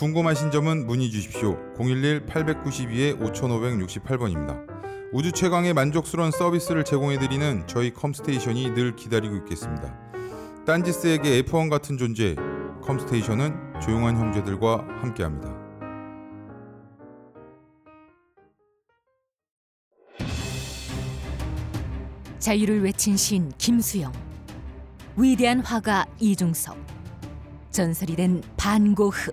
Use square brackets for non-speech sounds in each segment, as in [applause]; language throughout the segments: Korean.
궁금하신 점은 문의 주십시오. 011-892-5568번입니다. 우주 최강의 만족스러운 서비스를 제공해드리는 저희 컴스테이션이 늘 기다리고 있겠습니다. 딴지스에게 F1 같은 존재, 컴스테이션은 조용한 형제들과 함께합니다. 자유를 외친 신 김수영, 위대한 화가 이중섭, 전설이 된 반고흐.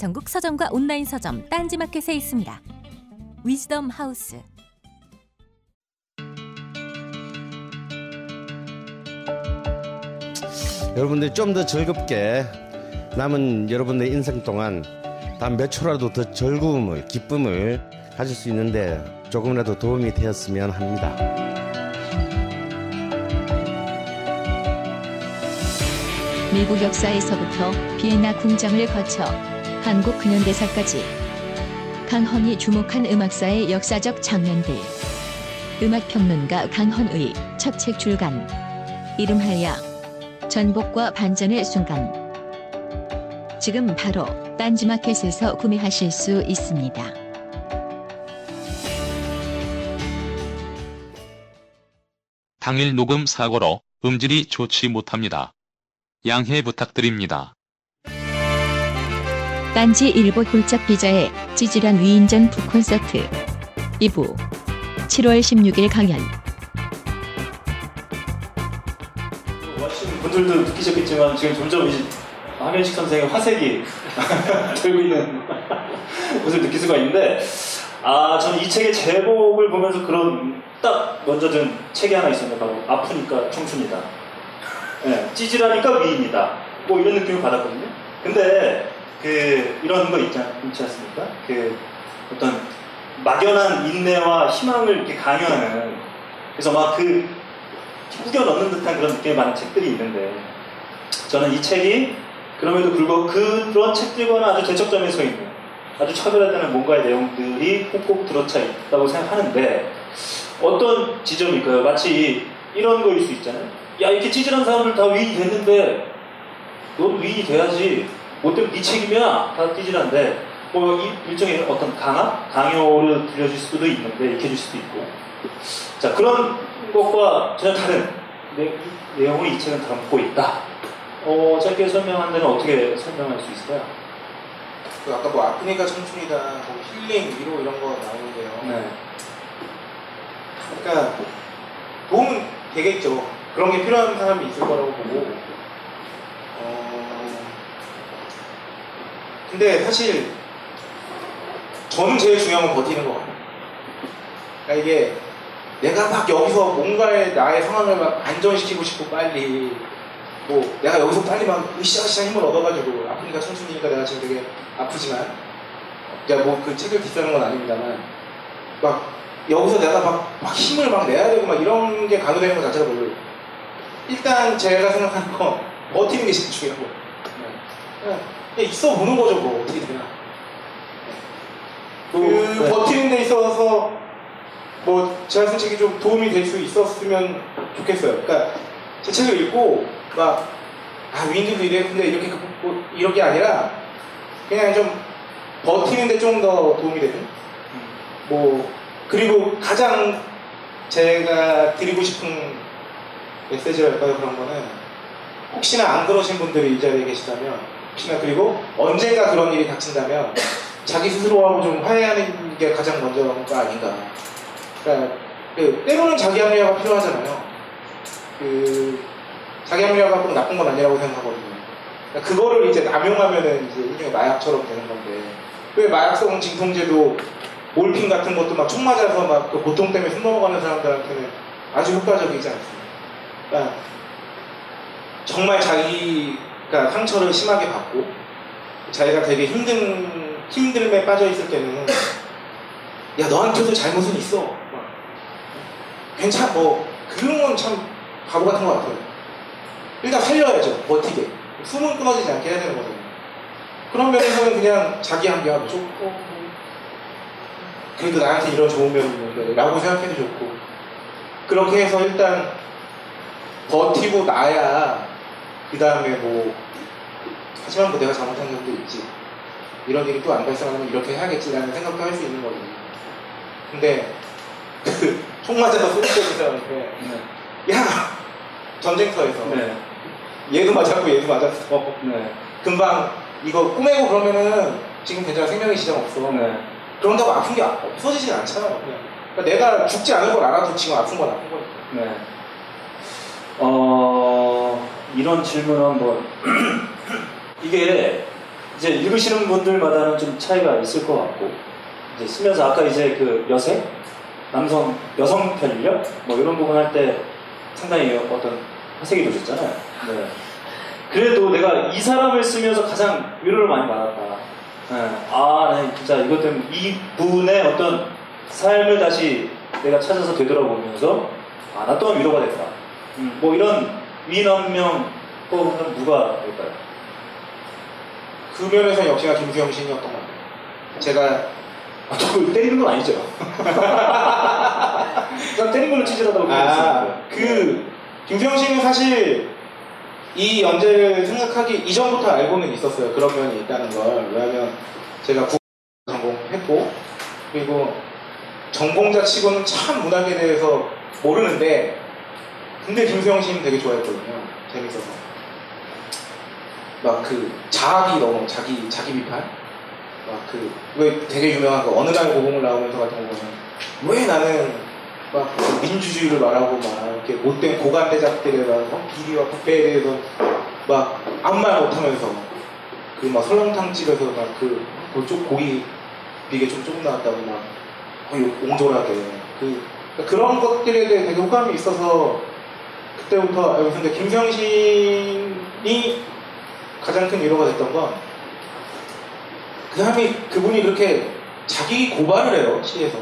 전국 서점과 온라인 서점 딴지마켓에 있습니다. 위즈덤 하우스. 여러분들이 좀더 즐겁게 남은 여러분의 인생 동안 단 몇 초라도 더 즐거움을 기쁨을 가질 수 있는데 조금이라도 도움이 되었으면 합니다. 미국 역사에서부터 비엔나 궁정을 거쳐 한국 근현대사까지 강헌이 주목한 음악사의 역사적 장면들 음악평론가 강헌의 첫 책 출간 이름하여 전복과 반전의 순간 지금 바로 딴지마켓에서 구매하실 수 있습니다. 당일 녹음 사고로 음질이 좋지 못합니다. 양해 부탁드립니다. 딴지 일보 홀짝 기자의 찌질한 위인전 북콘서트. 2부. 7월 16일 강연. 원하시는 분들도 느끼셨겠지만 지금 점점 이제 하면식 선생의 화색이 [laughs] 되고 있는 것을 느낄 수가 있는데 아 저는 이 책의 제목을 보면서 그런 딱 먼저 든 책이 하나 있었는데 바로 아프니까 청춘이다. 예, 찌질하니까 위인이다. 뭐 이런 느낌을 받았거든요. 근데 그 이런 거 있지, 않, 있지 않습니까 그 어떤 막연한 인내와 희망을 이렇게 강요하는 그래서 막 그 꾸겨 넣는 듯한 그런 느낌의 많은 책들이 있는데 저는 이 책이 그럼에도 불구하고 그런 책들과는 아주 대척점에 서 있는 아주 차별화되는 뭔가의 내용들이 꼭꼭 들어차 있다고 생각하는데 어떤 지점일까요? 마치 이런 거일 수 있잖아요. 야 이렇게 찌질한 사람들 다 위인이 됐는데 넌 위인이 돼야지 뭐 때문에 네 책임이야 다 찌질한데 뭐이 일종의 어떤 강화? 강요를 들려줄 수도 있는데 익혀줄 수도 있고 자 그런 것과 전혀 다른 내, 내용을 이 책은 담고 있다. 어, 짧게 설명한다면 어떻게 설명할 수 있을까요? 그 아까 뭐 아프니까 청춘이다, 뭐 힐링, 위로 이런 거 나오는데요. 네. 그러니까 도움은 되겠죠. 그런 게 필요한 사람이 있을 거라고 보고. 어... 근데 사실 저는 제일 중요한 건 버티는 거 같아요. 그러니까 이게 내가 막 여기서 뭔가의 나의 상황을 막 안정시키고 싶고 빨리 뭐 내가 여기서 빨리 막 으쌰으쌰 힘을 얻어가지고 아프니까 청춘이니까 내가 지금 되게 아프지만 제가 뭐그 책을 비싸는 건 아닙니다만 막 여기서 내가 막, 막 힘을 막 내야 되고 막 이런 게 강요되는 것 자체가 별로 일단 제가 생각하는 건 버티는 게 제일 중요하고 그냥, 그냥 있어 보는 거죠 뭐. 어떻게 되나. 그 네. 버티는 데 있어서 뭐 제가 쓴 책이 좀 도움이 될 수 있었으면 좋겠어요. 그러니까 제 책을 읽고 막아 위인들도 이랬는데 이렇게 뭐 이런 게 아니라 그냥 좀 버티는데 좀 더 도움이 되는? 뭐 그리고 가장 제가 드리고 싶은 메시지랄까요? 그런 거는 혹시나 안 그러신 분들이 이 자리에 계시다면 혹시나 그리고 언젠가 그런 일이 닥친다면 자기 스스로하고 좀 화해하는 게 가장 먼저가 아닌가. 그러니까 그 때로는 자기 합리화가 필요하잖아요. 그 자기 합리화가 꼭 나쁜 건 아니라고 생각하거든요. 그러니까 그거를 이제 남용하면은 이제 일종의 마약처럼 되는 건데 왜 마약성 진통제도 몰핀 같은 것도 막 총 맞아서 막 그 고통 때문에 숨 넘어가는 사람들한테는 아주 효과적이지 않습니다. 그러니까 정말 자기 가 상처를 심하게 받고 자기가 되게 힘든 힘듦에 빠져 있을 때는 야 너한테도 잘못은 있어. 막 괜찮 뭐 그런 건 참 바보 같은 것 같아요. 일단 살려야죠 버티게 숨은 끊어지지 않게 해야 되는 거잖아요. 그런 면에서는 그냥 자기 한계가 좋고 그래도 나한테 이런 좋은 면이 있는데 라고 생각해도 좋고 그렇게 해서 일단 버티고 나야 그 다음에 뭐 하지만 뭐 내가 잘못한 점도 있지 이런 일이 또 안 발생하면 이렇게 해야겠지라는 생각도 할 수 있는 거거든요 근데 그 [laughs] 총 맞아서 소리치는 사람한테 야 전쟁터에서 네. 얘도 맞았고 얘도 맞았어 네. 금방 이거 꾸매고 그러면은 지금 괜찮아 생명의 시장 없어 네. 그런다고 아픈 게 없어지진 않잖아요 그냥. 그러니까 내가 죽지 않을 걸 알아도 지금 아픈 건 아픈 거니까 네. 어, 이런 질문 한번. [clears throat] 이게 이제 읽으시는 분들마다는 좀 차이가 있을 것 같고, 이제 쓰면서 아까 이제 그 여성, 남성, 여성 편력? 뭐 이런 부분 할 때 상당히 어떤 화색이 도셨잖아요. 네. 그래도 내가 이 사람을 쓰면서 가장 위로를 많이 받았다. 네. 아, 네, 진짜 이것 때문에 이 분의 어떤 삶을 다시 내가 찾아서 되돌아보면서 아, 나 또한 위로가 됐다. 음, 뭐 이런 위인 한명 뽑으면 누가 될까요? 그 면에서 역시나 김수영 신이었던 것 같아요 제가 아, 저걸 때리는 건 아니죠. [laughs] 난 때린 걸로 찌질하다고 아, 생각했어요. 그 김수영 씨는 사실 이 연재를 생각하기 이전부터 알고는 있었어요. 그런 면이 있다는 걸. 왜냐하면 제가 국어 전공했고 그리고 전공자 치고는 참 문학에 대해서 모르는데 근데 김수영 씨는 되게 좋아했거든요. 재밌어서. 막 그 자학이 너무 자기 자기 비판 막 그 왜 되게 유명한 그 어느 날 고공을 나오면서 같은 거 보면 왜 나는 막그 민주주의를 말하고 막 이렇게 못된 고관대작들에 막 어? 비리와 부패에 대해서 막 아무 말 못하면서 그 막 설렁탕 집에서 막그 그쪽 고기 비계 좀 조금 나왔다고 막 거의 옹졸하게 그 그런 것들에 대해 되게 호감이 있어서 그때부터 알고 있었는데 김성신이 가장 큰 위로가 됐던 건 그 사람이 그분이 그렇게 자기 고발을 해요 시에서.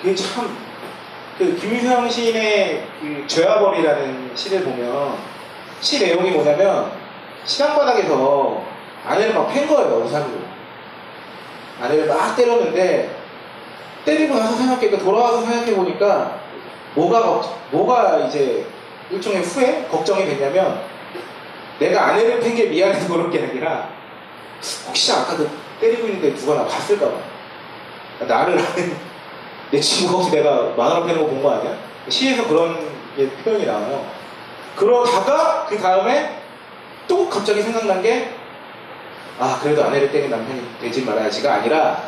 그게 참 그 김유성 시인의 그 죄와벌이라는 시를 보면 시 내용이 뭐냐면 시장바닥에서 아내를 막 팬 거예요 우산으로 아내를 막 때렸는데 때리고 나서 생각해 그 돌아와서 생각해 보니까 뭐가 걱- 뭐가 이제 일종의 후회 걱정이 됐냐면 내가 아내를 팬 게 미안해서 그런 게 아니라 혹시 아까 그 때리고 있는데 누가 나 봤을까 봐 나를 아는 [laughs] 내 친구가 혹시 내가 마누라 패는 거 본 거 아니야? 시에서 그런 게 표현이 나와요. 그러다가 그 다음에 또 갑자기 생각난 게 아 그래도 아내를 때린 남편이 되지 말아야지가 아니라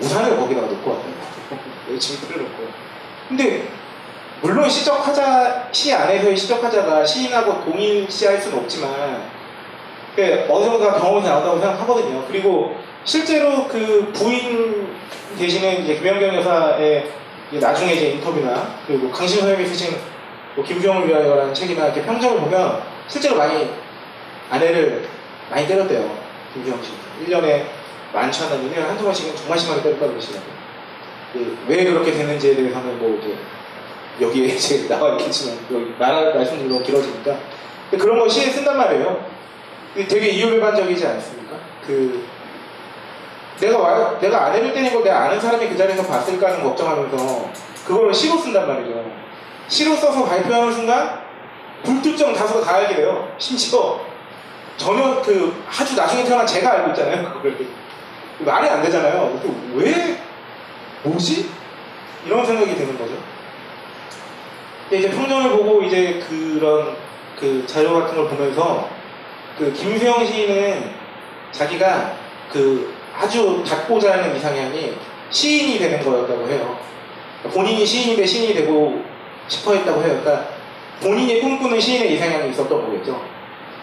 우산을 거기다가 놓고 왔다는 거죠. 열심히 틀어놓고. 근데 물론 시적하자 시 안에서의 시적하자가 시인하고 동일시할 수는 없지만 그 어느 정도가 경험이 나온다고 생각하거든요. 그리고 실제로 그 부인 계시는 이제 김연경 여사의 나중에 이제 인터뷰나 그리고 강신 선생님이 쓰신 뭐 김주영을 위하여라는 책이나 이렇게 평점을 보면 실제로 많이 아내를 많이 때렸대요. 김주영 씨. 1년에 많지 않은 1년에 한두 번씩은 정말 심하게 때렸다고 그러시더라고요. 그왜 그렇게 됐는지에 대해서는 뭐 이제 여기에 [laughs] 이제 나와 있겠지만 여기 말할 말씀이 너무 길어지니까 그런 거 시에 쓴단 말이에요. 되게 이율배반적이지 않습니까? 그 내가 와, 내가 아내를 때린 걸 내가 아는 사람이 그 자리에서 봤을까 하는 걱정하면서 그거를 시로 쓴단 말이죠. 시로 써서 발표하는 순간 불특정 다수가 다 알게 돼요. 심지어 전혀 그 아주 나중에 태어난 제가 알고 있잖아요. 그걸 말이 안 되잖아요. 왜 뭐지? 이런 생각이 드는 거죠. 근데 이제 평전을 보고 이제 그런 그 자료 같은 걸 보면서 그 김수영 시인은 자기가 그 아주 닿고자 하는 이상향이 시인이 되는 거였다고 해요. 본인이 시인인데 시인이 되고 싶어 했다고 해요. 그러니까 본인이 꿈꾸는 시인의 이상향이 있었던 거겠죠.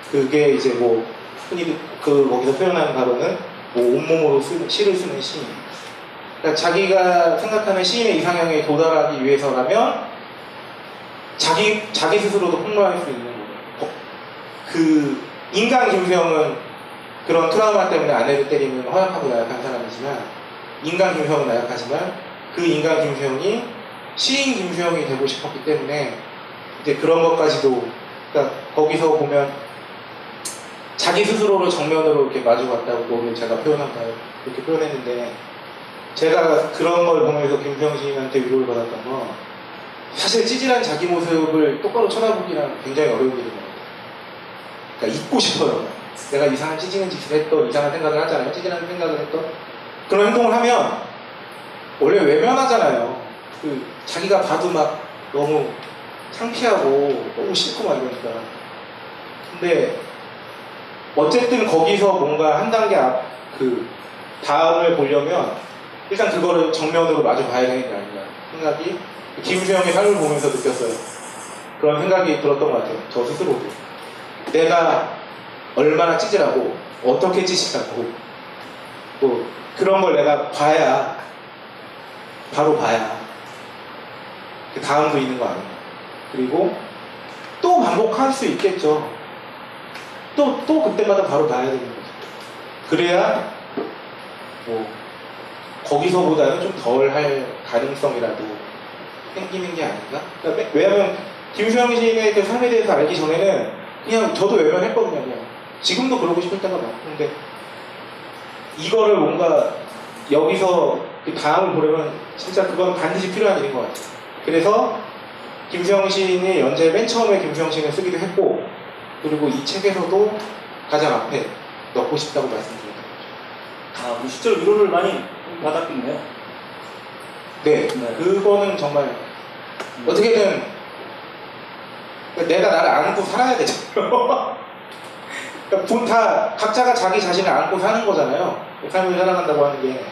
그게 이제 뭐 흔히 그 거기서 표현하는 바로는 뭐 온몸으로 쓰는, 시를 쓰는 시인. 그러니까 자기가 생각하는 시인의 이상향에 도달하기 위해서라면 자기 자기 스스로도 폭로할 수 있는 거예요. 그 인간 김수영은 그런 트라우마 때문에 아내를 때리는 허약하고 나약한 사람이지만 인간 김수영은 나약하지만 그 인간 김수영이 시인 김수영이 되고 싶었기 때문에 이제 그런 것까지도 그러니까 거기서 보면 자기 스스로를 정면으로 이렇게 마주갔다고 그걸 제가 표현한다 이렇게 표현했는데 제가 그런 걸 보면서 김수영 시인한테 위로를 받았던 건 사실 찌질한 자기 모습을 똑바로 쳐다보기는 굉장히 어려운 같아요. 그러니까 잊고 싶어요. 내가 이상한 찌질한 짓을 했던, 이상한 생각을 하잖아요. 찌질한 생각을 했던. 그런 행동을 하면 원래 외면하잖아요. 그 자기가 봐도 막 너무 창피하고 너무 싫고 막 이러니까. 근데 어쨌든 거기서 뭔가 한 단계 앞, 그 다음을 보려면 일단 그거를 정면으로 마주 봐야 되는 게 아닌가 생각이 김수영의 삶을 보면서 느꼈어요. 그런 생각이 들었던 것 같아요. 저 스스로도. 내가 얼마나 찌질하고 어떻게 찌질하고 뭐 그런 걸 내가 봐야 바로 봐야 그 다음도 있는 거 아닌가. 그리고 또 반복할 수 있겠죠. 또, 또 그때마다 바로 봐야 되는 거죠. 그래야 뭐 거기서보다는 좀 덜 할 가능성이라도 생기는 게 아닌가? 그러니까 왜냐면 김수영 시인의 그 삶에 대해서 알기 전에는 그냥 저도 외면했거든요. 그냥 지금도 그러고 싶을 때가 많은데 이거를 뭔가 여기서 그 다음을 보려면 진짜 그건 반드시 필요한 일인 것 같아요. 그래서 김수영 시인이 연재 맨 처음에 김수영 시인을 쓰기도 했고 그리고 이 책에서도 가장 앞에 넣고 싶다고 말씀드렸던 거죠. 아, 뭐 실제로 위로를 많이 받았겠네요. 네, 네. 그거는 정말 어떻게든 내가 나를 안고 살아야 되잖아요. [laughs] 그러니까 본다 각자가 자기 자신을 안고 사는 거잖아요. 삶을 살아간다고 하는 게.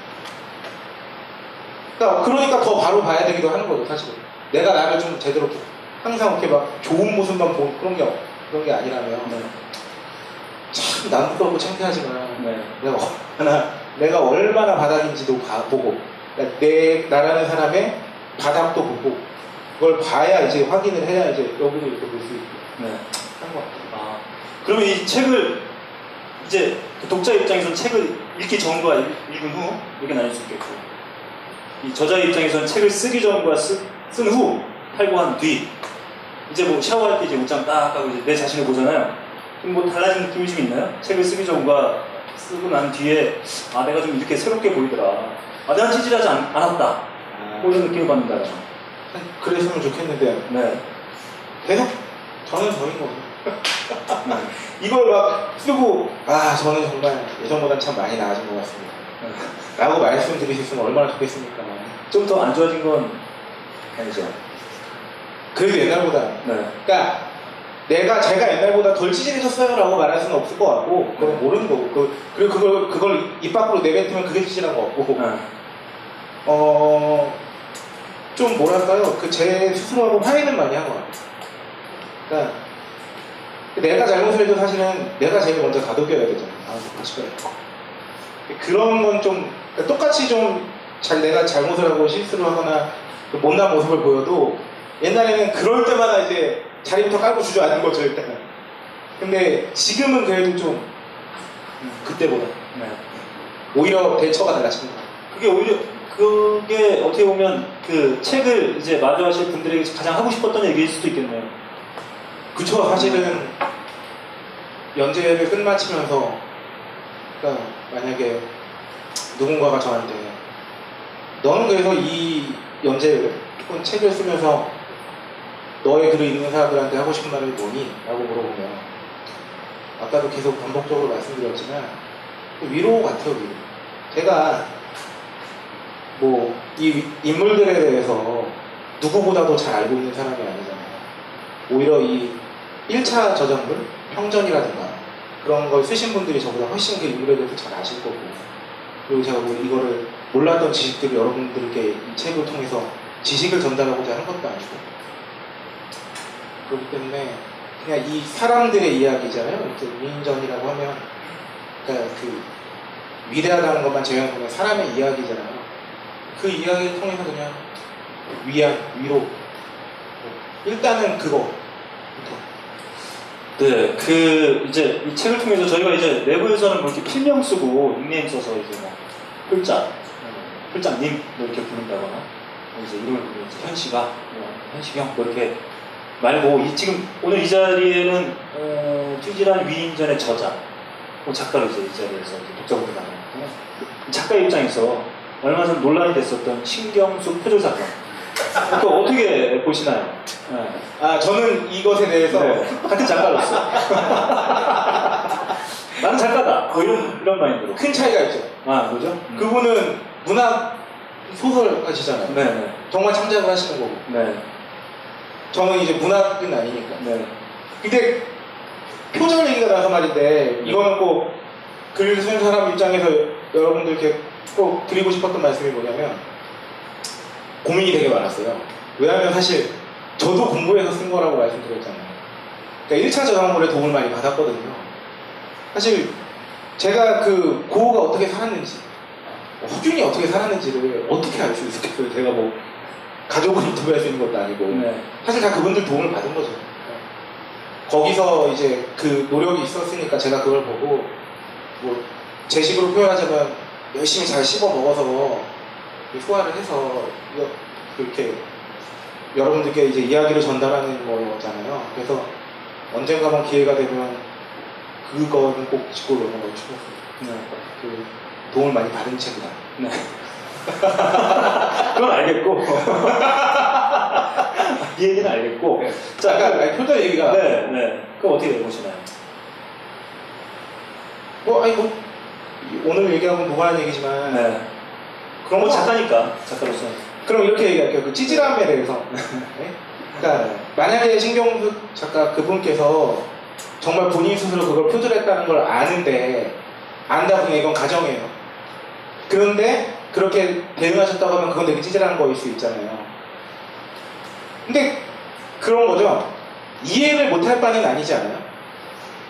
그러니까, 그러니까 더 바로 봐야 되기도 하는 거죠, 사실은. 내가 나를 좀 제대로 항상 이렇게 막 좋은 모습만 보는 그런 게 그런 게 아니라면 네. 참 남부럽고 창피하지만 네. 내가 얼마나 내가 얼마나 바닥인지도 봐- 보고 그러니까 내 나라는 사람의 바닥도 보고 그걸 봐야 이제 확인을 해야 이제 여기를 이렇게 볼 수 있고 네. 하는 것 같아요. 아, 그러면 이 책을 이제 그 독자 입장에서는 책을 읽기 전과 읽- 읽은 후 이렇게 나눌 수 있겠고 이 저자의 입장에서는 책을 쓰기 전과 쓰, 쓴후 팔고 한 뒤 이제 뭐 샤워할 때 이제 옷장 딱 하고 이제 내 자신을 보잖아요. 그럼 뭐 달라진 느낌이 좀 있나요? 책을 쓰기 전과 쓰고 난 뒤에 아 내가 좀 이렇게 새롭게 보이더라. 아 내가 찌질하지 않, 않았다. 뭐 이런 느낌을 받는다. 그랬으면 좋겠는데 네. 계속 저는 저인 거죠. [laughs] 이걸 막 쓰고 아 저는 정말 예전보다 참 많이 나아진 것 같습니다. 라고 말씀드리셨으면 얼마나 좋겠습니까. 좀 더 안 좋아진 건 아니죠. 그래도 옛날보다 네. 그러니까 내가 제가 옛날보다 덜 찌질해졌어요라고 말할 수는 없을 것 같고 그건 모르는 거고 그, 그리고 그걸 그걸 입 밖으로 내뱉으면 그게 찌질한 거 같고 네. 어좀 뭐랄까요 그 제 스스로하고 화해는 많이 한 것 같아요. 그러니까 내가 잘못을 해도 사실은 내가 제일 먼저 다독여야 되잖아요. 아, 다시 그래. 그런 건 좀 똑같이 좀 잘 내가 잘못을 하고 실수를 하거나 그 못난 모습을 보여도 옛날에는 그럴 때마다 이제 자리부터 깔고 주저앉는 거죠 일단은. 근데 지금은 그래도 좀 음, 그때보다 네. 오히려 대처가 같아요. 그게 오히려 그게 어떻게 보면 그 책을 이제 마주하실 분들에게 가장 하고 싶었던 얘기일 수도 있겠네요. 그쵸 사실은 연재를 끝마치면서 그러니까 만약에 누군가가 저한테 너는 그래서 이 연재를 혹은 책을 쓰면서 너의 글을 읽는 사람들한테 하고 싶은 말이 뭐니? 라고 물어보면 아까도 계속 반복적으로 말씀드렸지만 위로 같아요 위로 제가 뭐 이 인물들에 대해서 누구보다도 잘 알고 있는 사람이 아니잖아요 오히려 이 1차 저작물, 평전이라든가 그런 걸 쓰신 분들이 저보다 훨씬 그 인물에 대해서 잘 아실 거고 그리고 제가 뭐 이거를 몰랐던 지식들을 여러분들께 이 책을 통해서 지식을 전달하고자 하는 것도 아니고 그렇기 때문에 그냥 이 사람들의 이야기잖아요. 이렇게 위인전이라고 하면 그러니까 그 위대하다는 것만 제외하면 사람의 이야기잖아요. 그 이야기를 통해서 그냥 위안, 위로 일단은 그거 네, 그 이제 이 책을 통해서 저희가 이제 내부에서는 뭐 이렇게 필명 쓰고 닉네임 써서 이제 뭐 홀짝, 어, 홀짝님 뭐 이렇게 부른다거나 뭐 이제 이름을 이제 현씨가 뭐 현식형 뭐 이렇게 말고 이 지금 오늘 이 자리에는 어, 찌질한 위인전의 저자, 뭐 작가로 이제 이 자리에서 이제 독자분들 나오는데 작가 입장에서 얼마 전 논란이 됐었던 신경수 표절 사건. 그 어떻게 보시나요? 네. 아 저는 이것에 대해서 네, 같은 작가로서 나는 작가다 뭐 이런 이런 마인드로 큰 차이가 있죠. 아 뭐죠? 그분은 문학 소설 하시잖아요. 네네 정말 창작을 하시는 거고. 네 저는 이제 문학은 아니니까. 네. 근데 표절 얘기가 나서 말인데 이거는 꼭 글을 쓴 사람 입장에서 여러분들께 꼭 드리고 싶었던 말씀이 뭐냐면 고민이 되게 많았어요. 왜냐하면 사실 저도 공부해서 쓴 거라고 말씀드렸잖아요. 그러니까 1차 저작물에 도움을 많이 받았거든요. 사실 제가 그 고우가 어떻게 살았는지 허균이 어떻게 살았는지를 어떻게 알 수 있었겠어요. 제가 뭐 가족을 인터뷰할 수 있는 것도 아니고 네. 사실 다 그분들 도움을 받은 거죠. 거기서 이제 그 노력이 있었으니까 제가 그걸 보고 뭐 제 식으로 표현하자면 열심히 잘 씹어 먹어서 소화를 해서 이거 그렇게 여러분들께 이제 이야기를 전달하는 거잖아요. 그래서 언젠가만 기회가 되면 그거는 꼭 짚고 넘어가고 싶었어요. 네. 그 도움을 많이 받은 책이다. 네. [laughs] 그건 알겠고 [laughs] 이 얘기는 알겠고 자, 아까 아니, 표절 얘기가 네, 네. 그거 어떻게 보시나요? 뭐 아니 뭐 오늘 얘기하고 무관한 얘기지만 네. 그런 뭐거 작가니까 작가로서 그럼 이렇게 얘기할게요. 그 찌질함에 대해서. [laughs] 네? 그러니까 만약에 신경수 작가 그분께서 정말 본인 스스로 그걸 표절했다는 걸 아는데 안다 보니 이건 가정이에요. 그런데 그렇게 대응하셨다고 하면 그건 되게 찌질한 거일 수 있잖아요. 근데 그런 거죠. 이해를 못할 바는 아니지 않아요?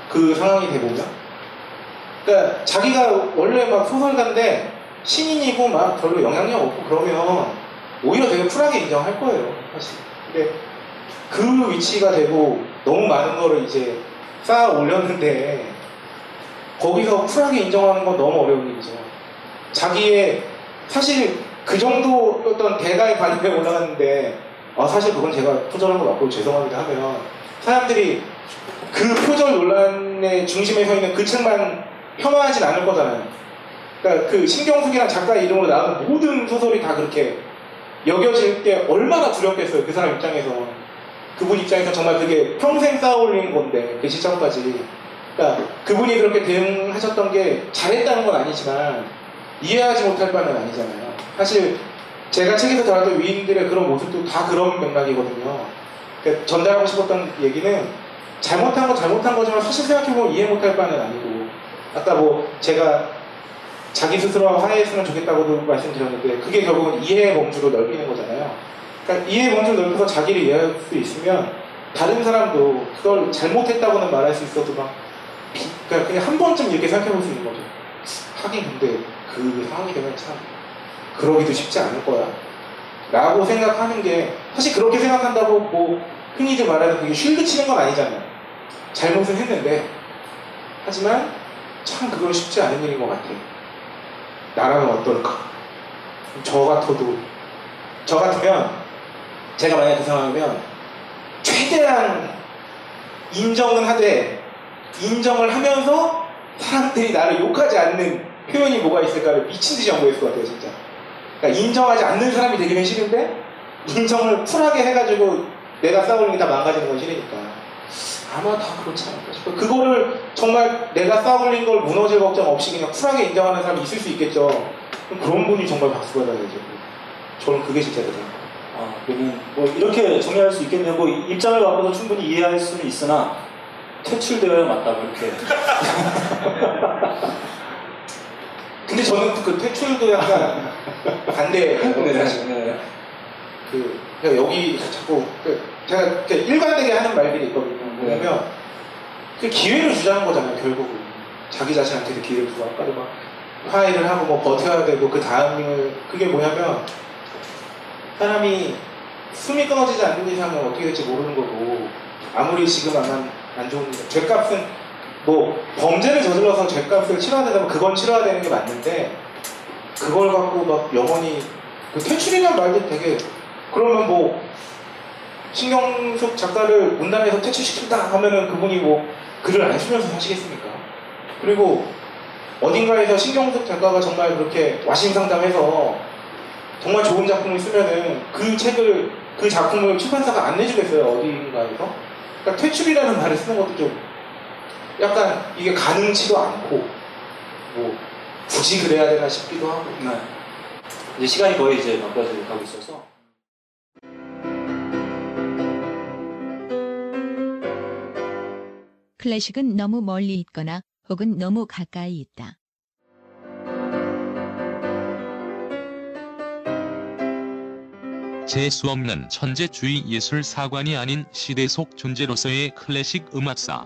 그 상황이 돼보면. 그러니까 자기가 원래 막 소설가인데 신인이고 막 별로 영향력 없고 그러면 오히려 되게 쿨하게 인정할 거예요, 사실. 근데 그 위치가 되고 너무 많은 거를 이제 쌓아 올렸는데 거기서 쿨하게 인정하는 건 너무 어려운 일이죠. 자기의 사실 그 정도 어떤 대가의 관념에 올라갔는데 아 사실 그건 제가 표절한 거 맞고 죄송합니다 하면 사람들이 그 표절 논란의 중심에 서 있는 그 책만 폄하하진 않을 거잖아요. 그러니까 그 신경숙이란 작가 이름으로 나오는 모든 소설이 다 그렇게 여겨질 게 얼마나 두렵겠어요. 그 사람 입장에서. 그분 입장에서 정말 그게 평생 쌓아올린 건데, 그 시점까지. 그러니까 그분이 그렇게 대응하셨던 게 잘했다는 건 아니지만, 이해하지 못할 바는 아니잖아요. 사실 제가 책에서 다뤘던 위인들의 그런 모습도 다 그런 맥락이거든요. 그러니까 전달하고 싶었던 얘기는 잘못한 건 잘못한 거지만 사실 생각해보면 이해 못할 바는 아니고, 아까 뭐 제가 자기 스스로 화해했으면 좋겠다고도 말씀드렸는데 그게 결국은 이해의 범주로 넓히는 거잖아요. 그러니까 이해의 범주를 넓혀서 자기를 이해할 수 있으면 다른 사람도 그걸 잘못했다고는 말할 수 있어도 막 비- 그러니까 그냥 한 번쯤 이렇게 생각해 볼 수 있는 거죠. 하긴 근데 그 상황이 되면 참 그러기도 쉽지 않을 거야. 라고 생각하는 게 사실 그렇게 생각한다고 뭐 흔히들 말하는 그게 쉴드 치는 건 아니잖아요. 잘못은 했는데 하지만 참 그건 쉽지 않은 일인 것 같아요. 나라면 어떨까? 저 같아도 저 같으면 제가 만약 그 상황이면 최대한 인정은 하되 인정을 하면서 사람들이 나를 욕하지 않는 표현이 뭐가 있을까를 미친 듯이 연구했을 것 같아요 진짜 그러니까 인정하지 않는 사람이 되기는 싫은데 인정을 쿨하게 해가지고 내가 싸우는 게 다 망가지는 건 싫으니까 아마 다 그렇지 않을까 싶어요. 그거를 정말 내가 쌓아올린 걸 무너질 걱정 없이 그냥 쿨하게 인정하는 사람이 있을 수 있겠죠. 그럼 그런 분이 정말 박수 받아야죠. 저는 그게 진짜 대단해요. 아, 그러면 뭐 이렇게 정리할 수 있겠네요. 뭐 입장을 바꿔서 충분히 이해할 수는 있으나 퇴출되어야 맞다고 이렇게. [laughs] 근데 저는 그 퇴출도 약간 반대예요. 네, 사실. 네. 그 여기 자꾸 그 제가 일관되게 하는 말들이 있거든요. 뭐냐면 그 기회를 주자는 거잖아요. 결국은 자기 자신한테도 기회를 주고 아까도 막 화해를 하고 뭐 버텨야 되고 그 다음을 그게 뭐냐면 사람이 숨이 끊어지지 않는 이상은 어떻게 될지 모르는 거고 아무리 지금 안, 안 좋은 일, 죄값은 뭐 범죄를 저질러서 죄값을 치러야 된다면 그건 치러야 되는 게 맞는데 그걸 갖고 막 영원히 그 퇴출이라는 말도 되게 그러면 뭐 신경숙 작가를 문단에서 퇴출시킨다 하면은 그분이 뭐 글을 안 쓰면서 하시겠습니까? 그리고 어딘가에서 신경숙 작가가 정말 그렇게 와심상담해서 정말 좋은 작품을 쓰면은 그 책을 그 작품을 출판사가 안 내주겠어요 어딘가에서 그러니까 퇴출이라는 말을 쓰는 것도 좀 약간 이게 가능치도 않고 뭐 굳이 그래야 되나 싶기도 하고 네. 이제 시간이 거의 이제 막바지로 가고 있어서 클래식은 너무 멀리 있거나 혹은 너무 가까이 있다. 재수 없는 천재주의 예술 사관이 아닌 시대 속 존재로서의 클래식 음악사.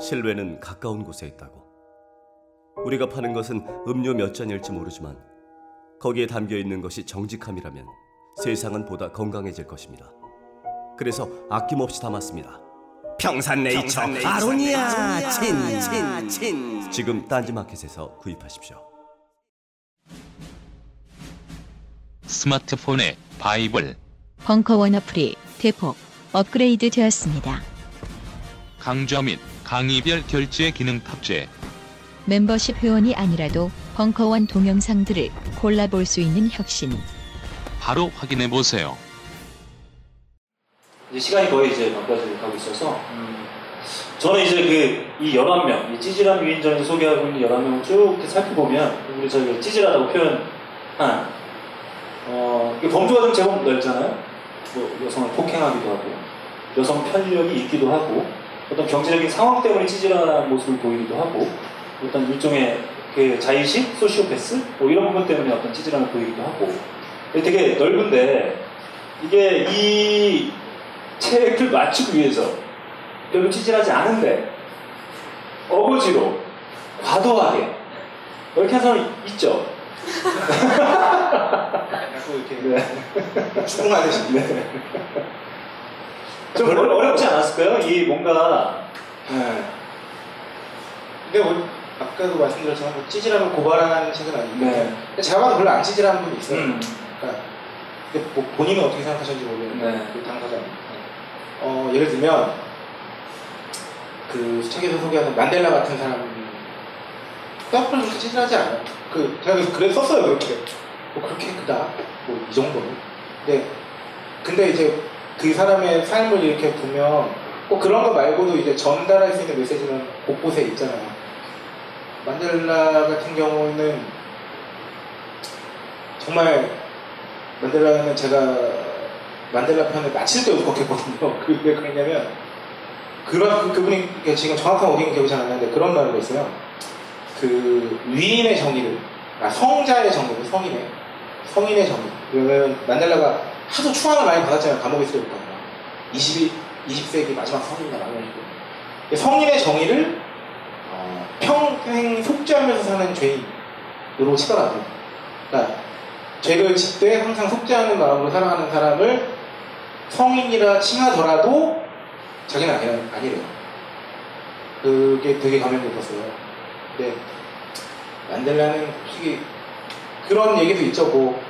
실외는 가까운 곳에 있다고. 우리가 파는 것은 음료 몇 잔일지 모르지만 거기에 담겨 있는 것이 정직함이라면 세상은 보다 건강해질 것입니다. 그래서 아낌없이 담았습니다. 평산네이처, 아로니아 친친친 지금 딴지마켓에서 구입하십시오. 스마트폰의 바이블 벙커원 어플이 대폭 업그레이드 되었습니다. 강좌 및 강의별 결제 기능 탑재 멤버십 회원이 아니라도 벙커원 동영상들을 골라볼 수 있는 혁신. 바로 확인해 보세요. 이제 시간이 거의 이제 막바지로 가고 있어서 음, 저는 이제 그 이 11명, 이 찌질한 위인전에서 소개하고 있는 11명을 쭉 이렇게 살펴보면 우리 저희가 찌질하다고 표현한 어, 이 범주가 좀 제법 넓잖아요. 뭐 여성을 폭행하기도 하고 여성 편력이 있기도 하고 어떤 경제적인 상황 때문에 찌질한 모습을 보이기도 하고 어떤 일종의 그 자의식, 소시오패스 뭐 이런 부분 때문에 어떤 찌질함을 보이기도 하고 되게 넓은데 이게 이 책을 맞추기 위해서 별로 찌질하지 않은데 어거지로 과도하게 이렇게 한 사람이 있죠. 자꾸 이렇게 추궁하듯이 네. [laughs] 좀 어려, 어렵지 않았을까요? 이 뭔가 네. 근데 뭐 아까도 말씀드렸지만 뭐 찌질함을 고발하는 책은 아닌데 네. 근데 제가 봐도 별로 안 찌질한 분이 있어요. 음. 그러니까 근데 뭐 본인은 어떻게 생각하시는지 모르겠는데 네. 그 당사자는 어, 예를 들면 그 책에서 소개하는 만델라 같은 사람 생각보다 그렇게 찌질하지 않아요. 그 제가 그래서 글에 썼어요 그렇게 뭐 그렇게 크다 뭐 이 정도는. 근데 근데 이제 그 사람의 삶을 이렇게 보면 꼭 그런 거 말고도 이제 전달할 수 있는 메시지는 곳곳에 있잖아요. 만델라 같은 경우는 정말 만델라는 제가 만델라 편을 마칠 때 울컥했거든요. [laughs] 그게 왜 그랬냐면 그런 그, 그분이 지금 정확한 어딘가 기억이 잘 안 나는데 그런 말을 했어요. 그 위인의 정의를 아 성자의 정의를 성인의 성인의 정의. 그러면 만델라가 하도 추앙을 많이 받았잖아요. 감옥에 있을 때부터 20, 20세기 마지막 성인이다 성인의 정의를 어, 평생 속죄하면서 사는 죄인 이러고 치더라고요. 그러니까 죄를 짓되 항상 속지 않는 마음으로 살아가는 사람을 성인이라 칭하더라도 자기는 아니, 아니래요. 그게 되게 감명 깊었어요. 근데 만델라는 솔직히 그런 얘기도 있죠. 뭐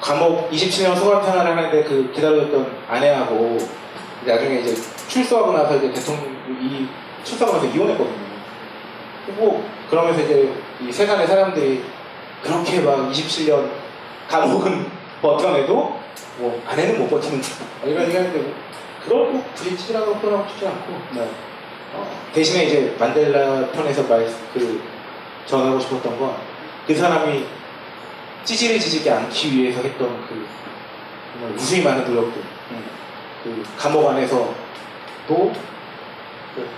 감옥 27년 소감 생활을 하는데 그 기다렸던 아내하고 나중에 이제 출소하고 나서 이제 대통령이 출소하고 나서 이혼했거든요. 뭐 그러면서 이제 이 세상의 사람들이 그렇게 막 27년 감옥은 [laughs] 버텨내도 뭐 아내는 못 버티는다 이런 얘기하는데 뭐 그걸 꼭 부딪히라고 표현하고 싶지 않고 네. 어, 대신에 이제 만델라 편에서 말, 그 전하고 싶었던 건 그 사람이 찌질해지지 않기 위해서 했던 그 정말 무수히 많은 노력들 그 감옥 안에서 또그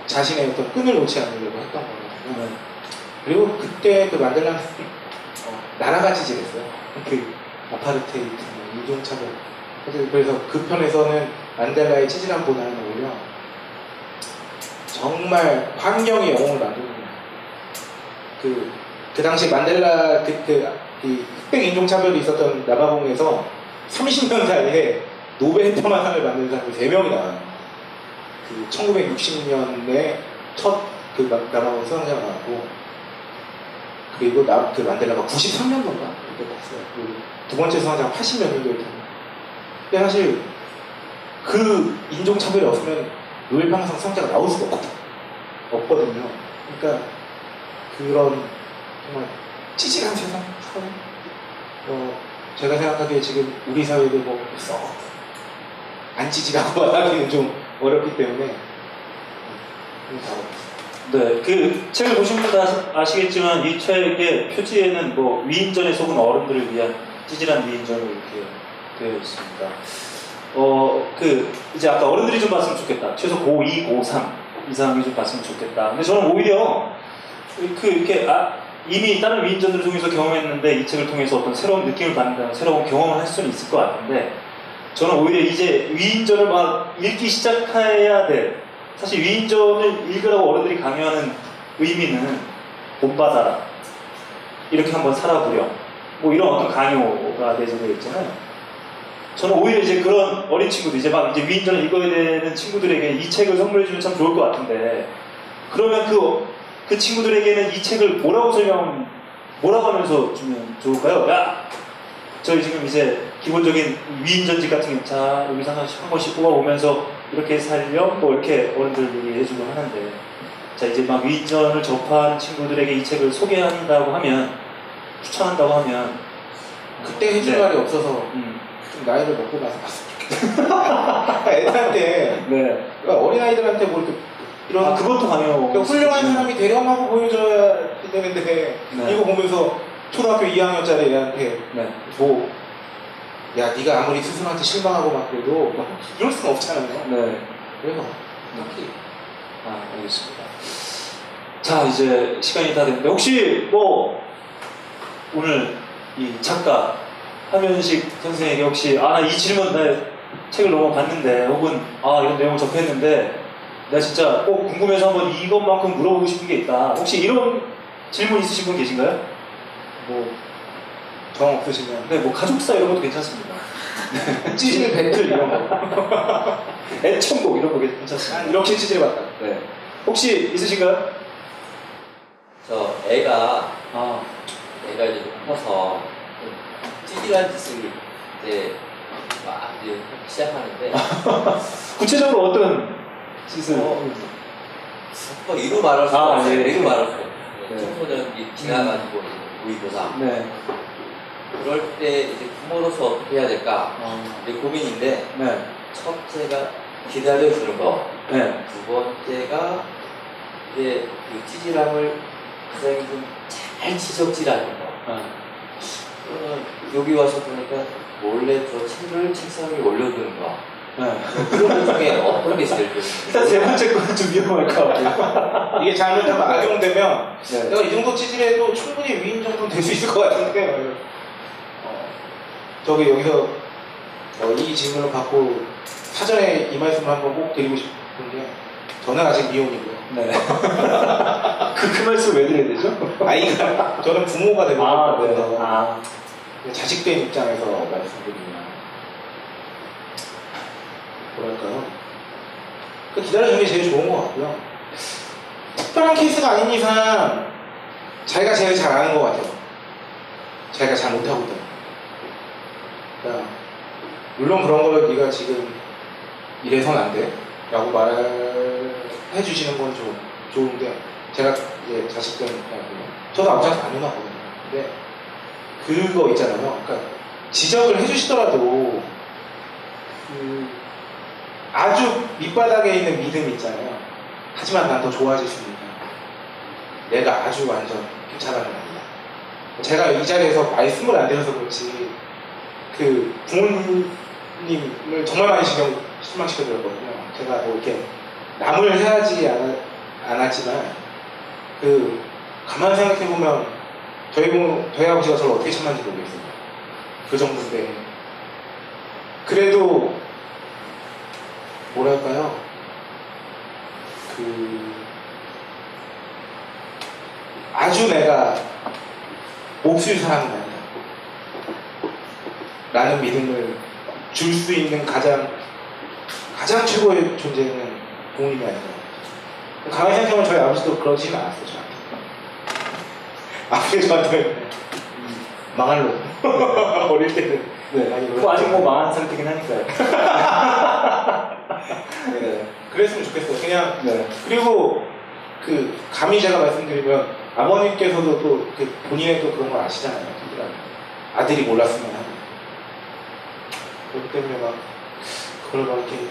자신의 어떤 끈을 놓지 않으려고 했던 거거든요. 그리고 그때 그 만델라는 어, 나라가 찌질했어요. 그 아파르테이트, 뭐 인종차별. 그래서- 그래서 그 편에서는 만델라의 찌질함보다는 오히려 정말 환경이 영웅을 만드는 거예요. 그, 그 당시 만델라 그, 그, 이 흑백 인종차별이 있었던 남아공에서 30년 사이에 노벨 평화상을 받는 사람이 3명이 나와요. 그 1960년에 첫그 남아공 수상자가 나왔고 그리고 나, 그 만델라가 93년도인가 그때 봤어요. 그리고 두 번째 수상자가 80몇 년도일 텐데. 근데 사실 그 인종차별이 없으면 노벨 평화상 수상자가 나올 수가 없, 없거든요. 그러니까 그런 정말 찌질한 세상 어, 제가 생각하기에 지금 우리 사회도 뭐썩안 찌질하고 하기는 좀 어렵기 때문에 네, 그 책을 보신 아- 아시겠지만 이 책의 표지에는 뭐 위인전에 속은 어른들을 위한 찌질한 위인전을 이렇게 되어 있습니다. 어, 그 이제 아까 어른들이 좀 봤으면 좋겠다. 최소 고2, 고3 이상이 좀 봤으면 좋겠다. 근데 저는 오히려 그 이렇게 아, 이미 다른 위인전들을 통해서 경험했는데 이 책을 통해서 어떤 새로운 느낌을 받는다는 새로운 경험을 할 수는 있을 것 같은데 저는 오히려 이제 위인전을 막 읽기 시작해야 돼. 사실 위인전을 읽으라고 어른들이 강요하는 의미는 본받아라. 이렇게 한번 살아보려. 뭐 이런 어떤 강요가 내재되어 있잖아요. 저는 오히려 이제 그런 어린 친구들, 이제 막 이제 위인전을 읽어야 되는 친구들에게 이 책을 선물해 주면 참 좋을 것 같은데, 그러면 그, 그 친구들에게는 이 책을 뭐라고 설명, 뭐라고 하면서 주면 좋을까요? 야! 저희 지금 이제 기본적인 위인전집 같은 게, 자, 여기서 하나씩 한 번씩 뽑아보면서 이렇게 살려? 뭐 이렇게 어른들 얘기해주고 하는데, 자, 이제 막 위인전을 접한 친구들에게 이 책을 소개한다고 하면, 추천한다고 하면, 그때 해줄 네. 말이 없어서 음. 좀 나이를 먹고 나서 봤으면 좋겠다. [laughs] 애들한테 네. 그러니까 어린아이들한테 뭐 이렇게 이런 아, 그것도 강요. 그러니까 훌륭한 사람이 대령하고 보여줘야 되는데 네. 이거 보면서 초등학교 2학년짜리 애한테 네. 뭐, 야, 네가 아무리 스승한테 실망하고 막 그래도 막 이럴 수는 없잖아요. 네. 그래서 딱히 아, 알겠습니다. 자, 이제 시간이 다 됐는데, 혹시 뭐, 오늘 이 작가, 하면식 선생에게 혹시, 아, 나이 질문, 내 책을 너무 봤는데, 혹은, 아, 이런 내용을 접했는데, 내가 진짜 꼭 궁금해서 한번 이것만큼 물어보고 싶은 게 있다. 혹시 이런 질문 있으신 분 계신가요? 뭐, 정 없으시면. 네, 뭐, 가족사 이런 것도 괜찮습니다. [laughs] 찌질 배틀 이런 거. [laughs] 애청곡 이런 거 괜찮습니다. 이렇게 찌질 받다. 네. 혹시 있으신가요? 저 애가 아. 애가 이제 좀 커서 좀 찌질한 짓을 이제 막 이제 시작하는데 [laughs] 구체적으로 어떤 짓을? 뭐 이루 말할 수가 아, 없어요. 네. 이루 말할 수 없어요. 네. 청소년이 지나가지고 모의고사 네. 그럴 때 이제 부모로서 어떻게 해야 될까 이제 고민인데 네. 첫째가 기다려주는 거 네. 두 번째가 이제 그 찌질함을 가장 좀잘 지적질하는 거. 아. 또는 여기 와서 보니까 몰래 저 책을 책상 위에 올려두는 거. 네. 그런 것 중에 어떤 게 제일. 일단 세 번째 거는 좀 위험할 것 같아요. 이게 잘못하면 악용되면 네. 내가 이 정도 찌질해도 충분히 위인 정도는 될 수 있을 것 같은데 어, 저기 여기서 어, 이 질문을 받고 사전에 이 말씀을 한번 꼭 드리고 싶은 게 저는 아직 미혼이고요. 네. [laughs] 그, 그 말씀 왜 드려야 되죠? 아이가 저는 부모가 되고 아, 네. 아. 자식된 입장에서 말씀드리면 뭐랄까요? 그 기다려주는 게 제일 좋은 것 같고요. 특별한 케이스가 아닌 이상 자기가 제일 잘 아는 것 같아요. 자기가 잘 못하고 있다. 그러니까 물론 그런 걸 네가 지금 이래선 안 돼. 라고 말해 주시는 건좀 좋은데 제가 이제 자식들 저도 아버지한테 안 혼나거든요. 근데 그거 있잖아요. 그러니까 지적을 해주시더라도 그 아주 밑바닥에 있는 믿음 있잖아요. 하지만 난 더 좋아질 수 있는 내가 아주 완전 괜찮은 건 아니다. 제가 이 자리에서 말씀을 안 드려서 그렇지 그 부모님을 정말 많이 신경 실망시켜드렸거든요. 제가 뭐 이렇게 남을 해야지 않, 않았지만 그 가만 생각해 보면 저희 부모 저희 아버지가 저를 어떻게 참는지 모르겠어요. 그 정도인데 그래도 뭐랄까요 그 아주 내가 몹쓸 사람은 아니다. 라는 믿음을 줄 수 있는 가장 가장 최고의 존재는 부모님이 아닌가. 가만히 생각하면 저희 아버지도 그러지는 않았어요. 저한테. 아버지 저한테 망할 놈. [laughs] 어릴 때는. 네. 많이 뭐 아직 뭐 망한 상태긴 하니까요. [laughs] 네. 그랬으면 좋겠어요. 그냥 네. 그리고 그 감히 제가 말씀드리면 아버님께서도 또 그 본인의 또 그런 걸 아시잖아요. 아들이 몰랐으면 하는. 그렇기 때문에 막 그걸 막 이렇게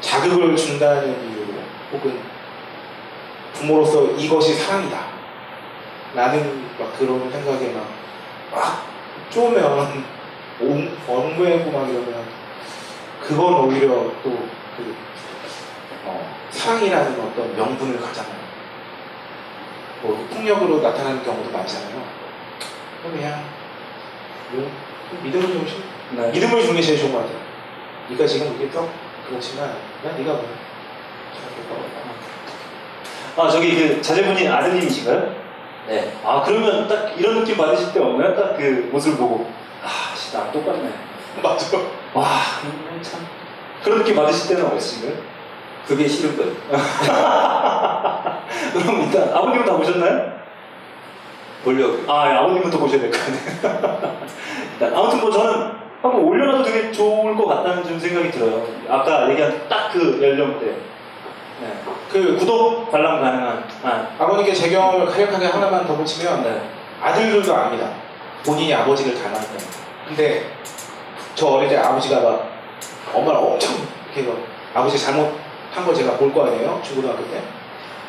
자극을 준다는 이유로 혹은 부모로서 이것이 사랑이다. 라는 막 그런 생각에 막, 막 쪼면 옹- 엉매고 막 이러면 그건 오히려 또 그, 어, 사랑이라는 어떤 명분을 가잖아요. 뭐 폭력으로 나타나는 경우도 많잖아요. 그럼 그냥 뭐, 믿음을 좀 심- 네. 믿음을 주는 게 제일 좋은 것 같아요. 네가 지금 이게 좀 그렇지만 난 네가 뭐 아 저기 그 자제분이 아드님이신가요? 네. 아 그러면 딱 이런 느낌 받으실 때 없나요? 딱 그 모습을 보고 아, 씨, 나랑 똑같네. [laughs] 맞아. 와, 이거 참 그런 느낌 받으실 때는 없으신가요? 그게 싫은 거예요. [laughs] 그럼 일단 아버님은 다 보셨나요? 보려고. 아, 예, 아버님부터 보셔야 될 것 같네요. [laughs] 일단 아무튼 뭐 저는 한번 올려놔도 되게 좋을 것 같다는 좀 생각이 들어요. 아까 얘기한 딱 그 연령대. 네. 그 구독 관람 가능한. 아, 아버님께 제 경험을 간략하게 하나만 더 붙이면 네. 아들들도 압니다. 본인이 아버지를 닮았다. 근데 저 어릴 때 아버지가 막 엄마를 엄청 이렇게 막 아버지 잘못한 걸 제가 볼 거 아니에요? 중고등학교 때.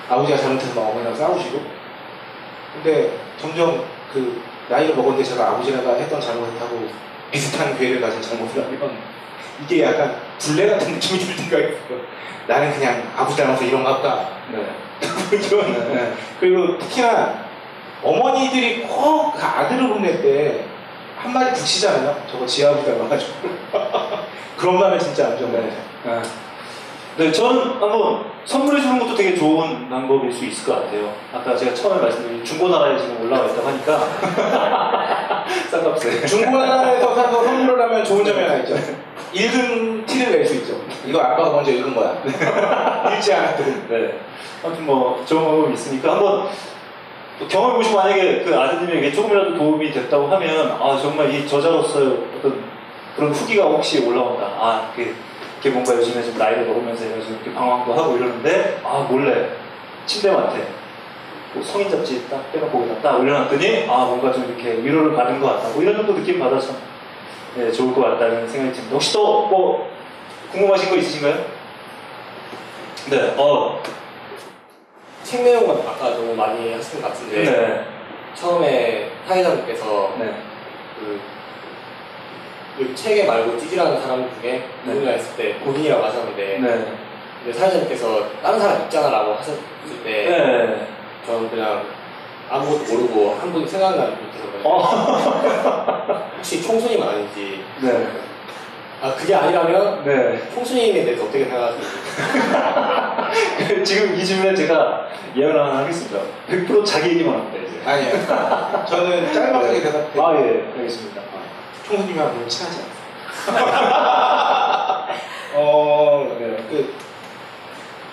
아버지가 잘못해서 막 어머니랑 싸우시고. 근데 점점 그 나이를 먹었는데 제가 아버지가 했던 잘못하고 비슷한 괴를 가진 잘못을 하면 이게 약간 불례 같은 느낌이 들 때가 있어요. 나는 그냥 아버지 닮아서 이런가 보다. 네. [laughs] 이런, 네. 그리고 특히나 어머니들이 꼭 그 아들을 혼낼 때 한마디 붙이잖아요. 저거 지아버지 닮아가지고. [laughs] 그런 말을 진짜 안 좋은 것 같아요. 네. 네, 저는 한번 선물해 주는 것도 되게 좋은 방법일 수 있을 것 같아요. 아까 제가 처음에 말씀드린 중고나라에 지금 올라와 있다고 하니까 [laughs] 싼값에 중고나라에서 사서 선물을 하면 좋은 점이 하나 있죠. 읽은 티를 낼 수 있죠. 이거 아빠가 먼저 읽은 거야. [laughs] 읽지 않았도. 네. 아무튼 뭐 좋은 방법이 있으니까 한번 또 경험해보시고 만약에 그 아드님에게 조금이라도 도움이 됐다고 하면 아 정말 이 저자로서 어떤 그런 후기가 혹시 올라온다. 아 그, 이렇게 뭔가 요즘에 좀 나이를 먹으면서 요즘 이렇게 방황도 하고 이러는데 아 몰래 침대맡에 뭐 성인 잡지 딱 빼놓고 딱 올려놨더니 아 뭔가 좀 이렇게 위로를 받은 것 같다. 뭐 이런 정도 느낌 받아서 네, 좋을 것 같다는 생각이 듭니다. 혹시 또 뭐 궁금하신 거 있으신가요? 네, 어, 책 내용은 아까 너무 많이 하신 것 같은데 네. 처음에 사회자님께서 네. 그, 이 책에 말고 찌질하는 사람 중에 누구냐 했을 때 본인이라고 하셨는데 네. 근데 사회자님께서 다른 사람 있잖아라고 하셨을 때 네. 저는 그냥 아무것도 모르고 한 분 생각나는 분께서 어. 혹시 총수님 아닌지 네. 아 그게 아니라면 네. 총수님에 대해서 어떻게 생각하시는지 [laughs] 지금 이 질문에 제가 예언 하나 하겠습니다. 100% 자기 얘기만 합니다, 이제. 아니요. 저는 [laughs] 짤막하게 대답해. 아, 예, 알겠습니다. 총수님이랑 별로 친하지 않아요. [laughs] 어, 네. 그,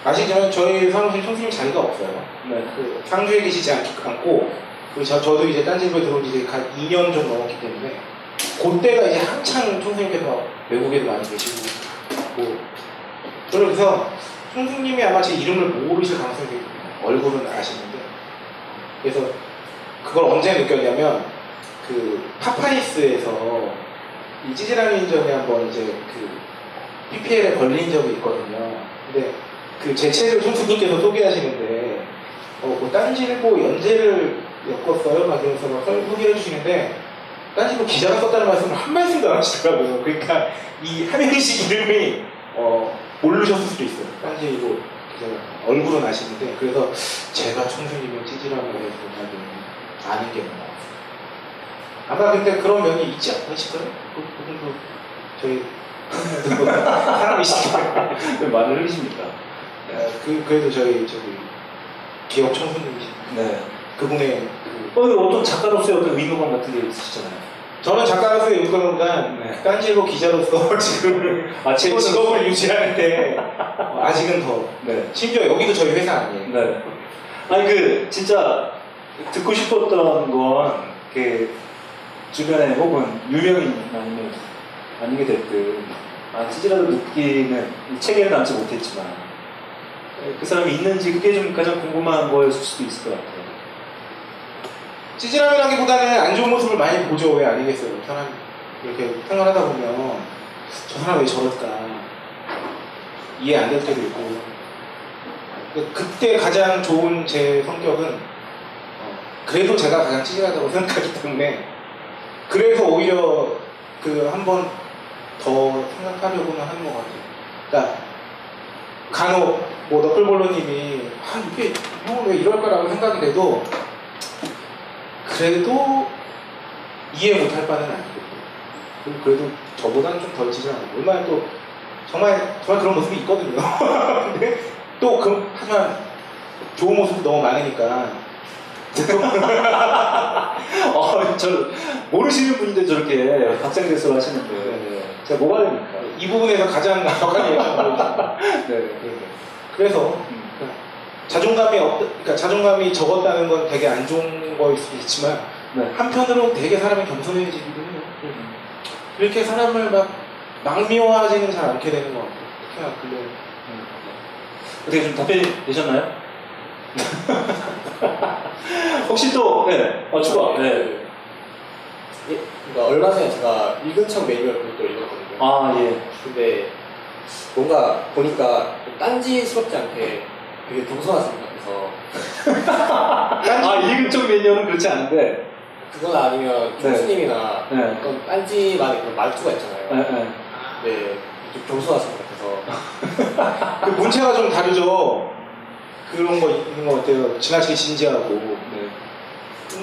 아시지만 저희 사무실 총수님 자리가 없어요. 네. 그 상주에 계시지 않, 않고, 그 저, 저도 이제 딴지부에 들어온 지 이제 한 2년 좀 넘었기 때문에, 그때가 이제 한창 총수님께서 외국에도 많이 계시고, 뭐, 그러면서 총수님이 아마 제 이름을 모르실 가능성이 되게. 얼굴은 아시는데. 그래서 그걸 언제 느꼈냐면, 그 파파이스에서 이 찌질한 인전에 한번 이제 그 PPL에 걸린 적이 있거든요. 근데 그제 책을 총수님께서 소개하시는데 어, 뭐 딴지일보 연재를 엮었어요. 막 이러면서 막 설- 소개해 주시는데 딴지일보 기자가 썼다는 말씀을 한 말씀도 안 하시더라고요. 그러니까 이 한행식 이름이 어, 모르셨을 수도 있어요. 딴지일보 기자가 얼굴은 아시는데 그래서 제가 총수님을 찌질하고 해서 나도 아는 게 많아요. 아마 근데 그런 면이 있지 않으실까요? 그, 그분도 저희 [laughs] 사람이시죠. [laughs] 말을 흘리십니까? 그, 그래도 저희 저기 기억 청소년이시 네. 그분의 어, 어떤 작가로서의 어떤 의무감 같은 게 있으시잖아요. 저는 작가로서의 의무감보다 딴지일보 기자로서 [laughs] 지금 아, 제 직원으로서. 직업을 유지하는데 어, [laughs] 아직은 더 네. 심지어 여기도 저희 회사 아니에요. 네. 아니 그 진짜 듣고 싶었던 건 그 주변에 혹은 유명인 아니면 아니게 됐든 아 찌질하다 느끼는 이 책에는 남지 못했지만 그 사람이 있는지 그게 좀 가장 궁금한 거였을 수도 있을 것 같아요. 찌질함이라기보다는 안 좋은 모습을 많이 보죠. 왜 아니겠어요? 사람 이렇게 생활하다 보면 저 사람 왜 저럴까 이해 안 될 때도 있고 근데 그때 가장 좋은 제 성격은 어, 그래도 제가 가장 찌질하다고 [laughs] 생각하기 때문에 그래서 오히려 그 한 번 더 생각하려고는 하는 것 같아요. 그러니까 간혹 뭐 너클볼로님이 아 이게 형은 왜 이럴까라고 생각이 돼도 그래도 이해 못할 바는 아니고 그래도 저보다는 좀 덜 지지 않고 얼마나 또 정말 정말 그런 모습이 있거든요. 근데 [laughs] 또 그, 하지만 좋은 모습도 너무 많으니까 [laughs] 어, 저 모르시는 분인데 저렇게 각장대소를 하시는데 제가 뭐가 됩니까? 이 부분에서 가장 [laughs] 정확한 얘기가 네. 그래서 자존감이 없, 그러니까 자존감이 적었다는 건 되게 안 좋은 거일 수도 있지만 네. 한편으로 되게 사람이 겸손해지기도 해요. 이렇게 사람을 막 막미워하지는 잘 않게 되는 것 같아요. 특히나 근래 어떻게 좀 답변이 되셨나요? [laughs] 혹시 또, 네, 어, 추가, 네. 예, 그러니까 얼마 전에 제가 읽은 척 매뉴얼 그것도 읽었거든요. 아, 예. 근데 뭔가 보니까 딴지스럽지 않게 되게 것 같아서 아, 읽은 쪽 매뉴얼은 그렇지 않은데. 그건 아니면 네. 총수님이나 네. 어떤 딴지만의 그런 말투가 있잖아요. 네, 네. 네, 좀것 같아서 그 문체가 좀 다르죠. 그런 거 있는 것 같아요. 지나치게 진지하고.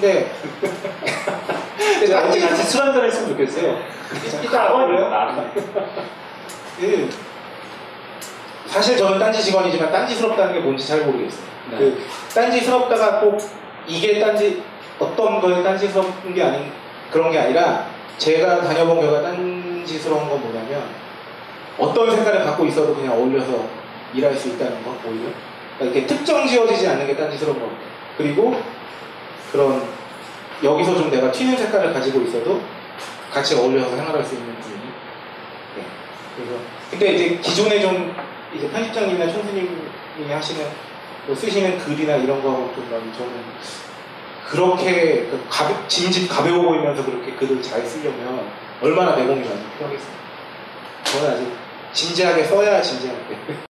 네. 근데 같이 같이 술 한잔 했으면 좋겠어요. 이따? 그 사실 저는 딴지 직원이지만 딴지스럽다는 게 뭔지 잘 모르겠어요. 네. 그 딴지스럽다가 꼭 이게 딴지 어떤 거에 딴지스러운 게 아닌 그런 게 아니라 제가 다녀본 결과 딴지스러운 건 뭐냐면 어떤 색깔을 갖고 있어도 그냥 어울려서 일할 수 있다는 거 오히려 그러니까 이렇게 특정 지어지지 않는 게 딴지스러운 거 그리고 그런 여기서 좀 내가 튀는 색깔을 가지고 있어도 같이 어울려서 생활할 수 있는 분위기 네. 그래서 근데 이제 기존에 좀 이제 편집장님이나 총수님이 하시는 뭐 쓰시는 글이나 이런 거하고 좀 저는 그렇게 그 가벼, 짐짓 가벼워 보이면서 그렇게 글을 잘 쓰려면 얼마나 내공이 많이 필요하겠어요. 저는 아직 진지하게 써야 진지하게. [laughs]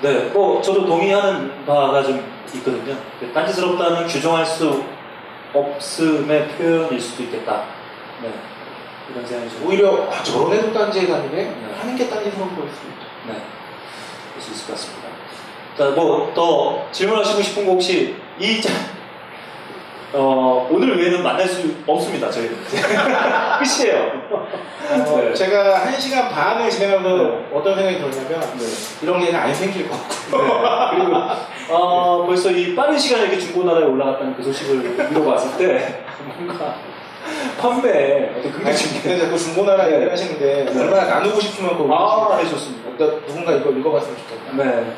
네, 뭐 저도 동의하는 바가 좀 있거든요. 딴지스럽다는 규정할 수 없음의 표현일 수도 있겠다. 네, 이런 생각이 좀. 오히려 아, 저런 애도 딴지에 다니네 하는 게 거일 수도 있죠. 네, 그럴 수 있을 것 같습니다. 자, 뭐더 질문하시고 싶은 거 혹시 이 자- 어, 오늘 외에는 만날 수 없습니다. 저희는 끝이 [laughs] 끝이에요. 어, 네. 제가 한 시간 반을 지나면서 어떤 생각이 들었냐면 이런 일은 안 생길 것 같고 그리고 어, 벌써 이 빠른 시간에 이렇게 중고나라에 올라갔다는 그 소식을 들어봤을 때 뭔가 판매에 어떤 근데 자꾸 중고나라 얘기를 하시는데 네. 얼마나 나누고 싶으면 그거 아, 네, 좋습니다. 어떤- 누군가 이거 읽어봤으면 좋겠다. 네.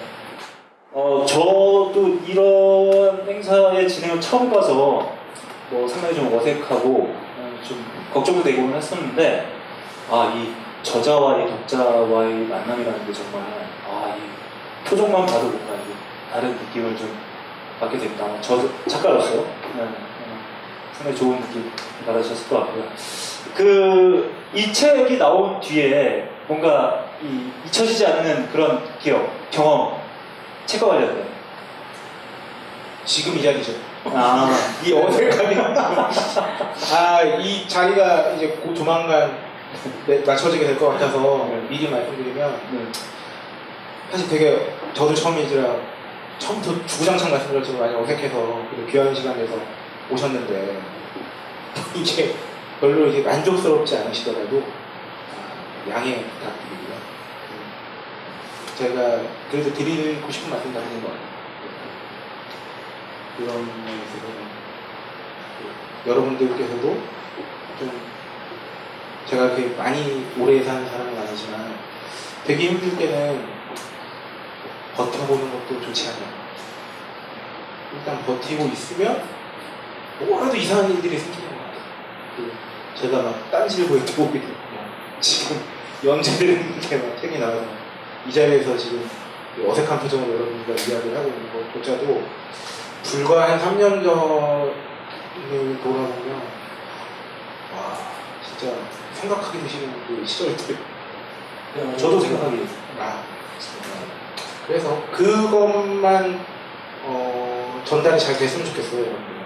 어, 저도 이런 행사의 진행을 처음 봐서 뭐 상당히 좀 어색하고 어, 좀 걱정도 되고는 했었는데 아, 이 저자와 이 독자와의 만남이라는 게 정말 아, 이 표정만 봐도 뭔가 다른 느낌을 좀 받게 됐다. 저 작가로서 네, 어, 상당히 좋은 느낌 받으셨을 것 같고요. 그, 이 책이 나온 뒤에 뭔가 이 잊혀지지 않는 그런 기억, 경험, 책과 관련된. 지금 이 자리죠. 아, [laughs] 이 어색함이 아 이 자리가 이제 곧 조만간 네, 맞춰지게 될 것 같아서 미리 말씀드리면 사실 되게 저도 처음이지라 처음부터 주구장창 말씀드렸지만 많이 어색해서 그리고 귀한 시간 내서 오셨는데 이게 별로 이제 만족스럽지 않으시더라도 아, 양해 부탁드리고요. 그 제가 그래도 드리고 싶은 말씀 다것 같아요. 그런 면에서는 그 여러분들께서도 좀 제가 그렇게 많이 오래 사는 사람은 아니지만 되게 힘들 때는 버텨보는 것도 좋지 않아요. 일단 버티고 있으면 뭐라도 이상한 일들이 생기는 것 같아요. 그 제가 막 딴질보에 들어오게 되고 지금 연재되는데 막 책이 나와서 이 자리에서 지금 그 어색한 표정으로 여러분들과 이야기를 하고 있는 것조차도 불과 한 3년 전을 돌아보면 와 진짜 생각하기 싫은 그 시절들 저도 생각하기 아 그래서 그것만 어, 전달이 잘 됐으면 좋겠어요 여러분들.